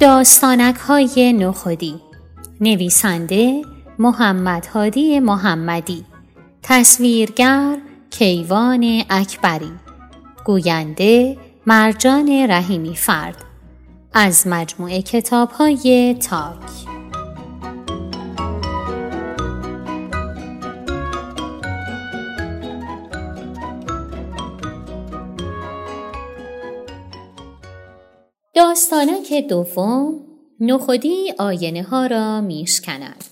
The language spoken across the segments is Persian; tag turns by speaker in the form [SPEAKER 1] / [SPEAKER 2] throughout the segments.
[SPEAKER 1] داستانک های نخودی. نویسنده محمد هادی محمدی. تصویرگر کیوان اکبری. گوینده مرجان رحیمی فرد. از مجموعه کتاب های تاک. داستانک دوم نخودی آینه ها را میشکند.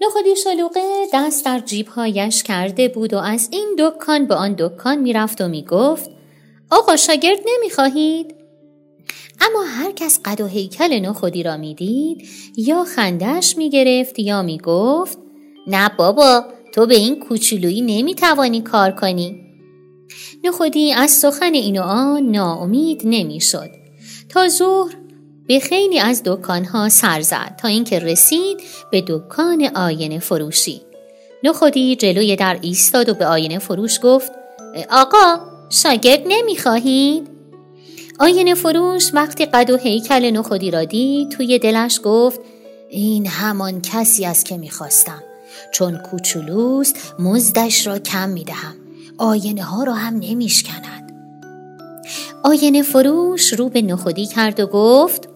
[SPEAKER 1] نخودی شلوغه دست در جیبهایش کرده بود و از این دکان به آن دکان می‌رفت و می‌گفت آقا شاگرد نمی‌خواهید؟ اما هر کس قد و هیکل نخودی را می‌دید یا خندش می‌گرفت یا می‌گفت نه بابا تو به این کوچولویی نمی‌توانی کار کنی. نخودی از سخن این و آن ناامید نمی‌شد. تا ظهر به خیلی از دکانها سر زد تا اینکه رسید به دکان آینه فروشی. نخودی جلوی در ایستاد و به آینه فروش گفت آقا شاگرد نمی‌خواهید؟ آینه فروش وقتی قد و هیکل نخودی را دید توی دلش گفت این همان کسی است که می‌خواستم. چون کوچولوست مزدش را کم می‌دهم. آینه ها را هم نمیشکند. آینه فروش رو به نخودی کرد و گفت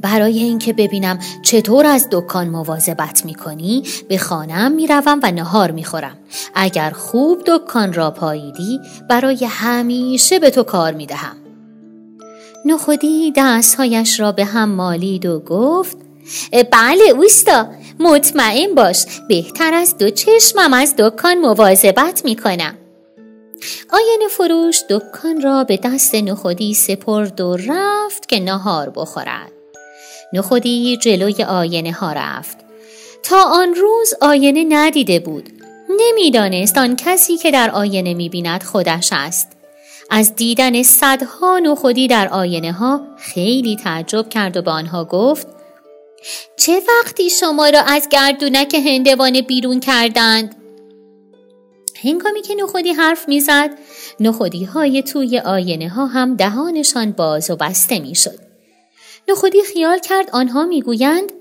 [SPEAKER 1] برای اینکه ببینم چطور از دکان مواظبت می‌کنی به خانم می‌روم و نهار می‌خورم. اگر خوب دکان را پاییدی برای همیشه به تو کار می‌دهم. نخودی دستهایش را به هم مالید و گفت بله اوستا مطمئن باش بهتر از دو چشمم از دکان مواظبت می‌کنم. آینه فروش دکان را به دست نخودی سپرد و رفت که نهار بخورد. نخودی جلوی آینه ها رفت. تا آن روز آینه ندیده بود. نمی‌دانست آن کسی که در آینه می‌بیند خودش است. از دیدن صدها نخودی در آینه ها خیلی تعجب کرد و به آنها گفت چه وقتی شما را از گردونک هندوانه بیرون کردند؟ هنگامی که نخودی حرف می‌زد نخودی های توی آینه ها هم دهانشان باز و بسته می‌شد. نخودی خیال کرد آنها می‌گویند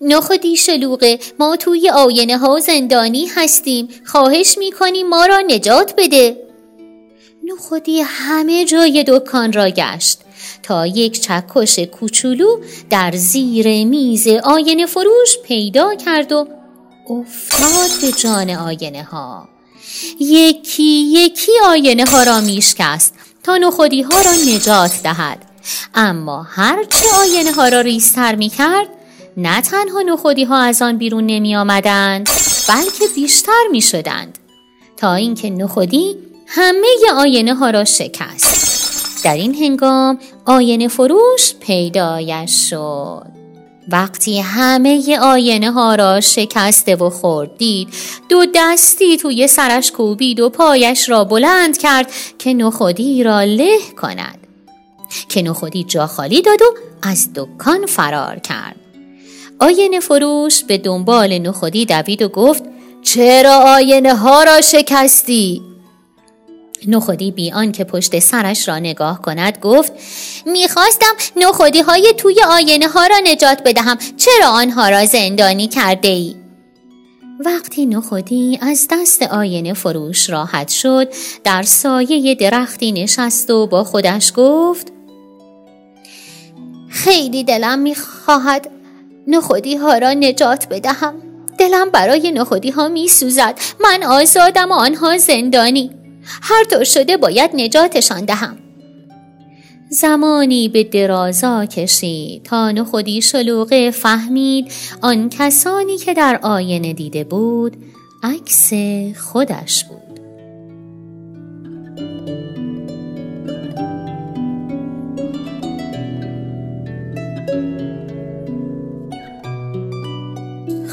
[SPEAKER 1] نخودی شلوغه ما توی آینه ها زندانی هستیم خواهش می‌کنیم ما را نجات بده. نخودی همه جای دکان را گشت. تا یک چکش کوچولو در زیر میز آینه فروش پیدا کرد و افتاد به جان آینه ها یکی یکی آینه ها را میشکست تا نخودی ها را نجات دهد. اما هرچه آینه ها را ریستر می کرد نه تنها نخودی ها از آن بیرون نمی آمدند بلکه بیشتر می شدند تا اینکه نخودی همه آینه ها را شکست. در این هنگام آینه فروش پیدایش شد. وقتی همه آینه ها را شکسته و خوردید دو دستی توی سرش کوبید و پایش را بلند کرد که نخودی را له کند که نخودی جا خالی داد و از دکان فرار کرد آینه فروش به دنبال نخودی دوید و گفت چرا آینه ها را شکستی؟ نخودی بیان که پشت سرش را نگاه کند گفت می‌خواستم نخودی های توی آینه ها را نجات بدهم چرا آنها را زندانی کرده ای؟ وقتی نخودی از دست آینه فروش راحت شد در سایه درختی نشست و با خودش گفت خیلی دلم می‌خواهد نخودی ها را نجات بدهم. دلم برای نخودی ها میسوزد. من آزادم و آنها زندانی. هر طور شده باید نجاتشان دهم. زمانی به درازا کشید. تا نخودی شلوغه فهمید. آن کسانی که در آینه دیده بود عکس خودش بود.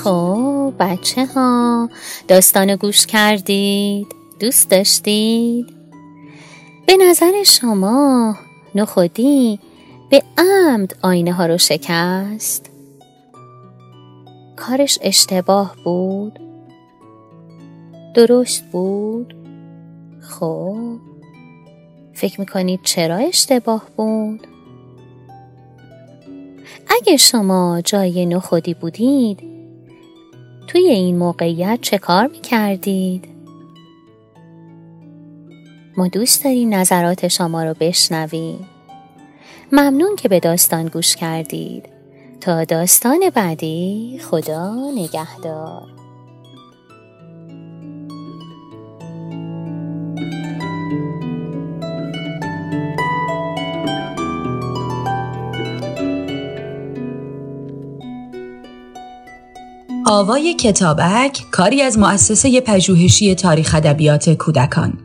[SPEAKER 1] خب بچه ها داستان گوش کردید؟ دوست داشتید؟ به نظر شما نخودی به عمد آینه ها رو شکست؟ کارش اشتباه بود؟ درست بود؟ خب فکر می‌کنید چرا اشتباه بود؟ اگه شما جای نخودی بودید توی این موقعیت چه کار می‌کردید؟ ما دوست داریم نظرات شما رو بشنویم. ممنون که به داستان گوش کردید. تا داستان بعدی خدا نگهدار.
[SPEAKER 2] آوای کتابک کاری از مؤسسه پژوهشی تاریخ ادبیات کودکان.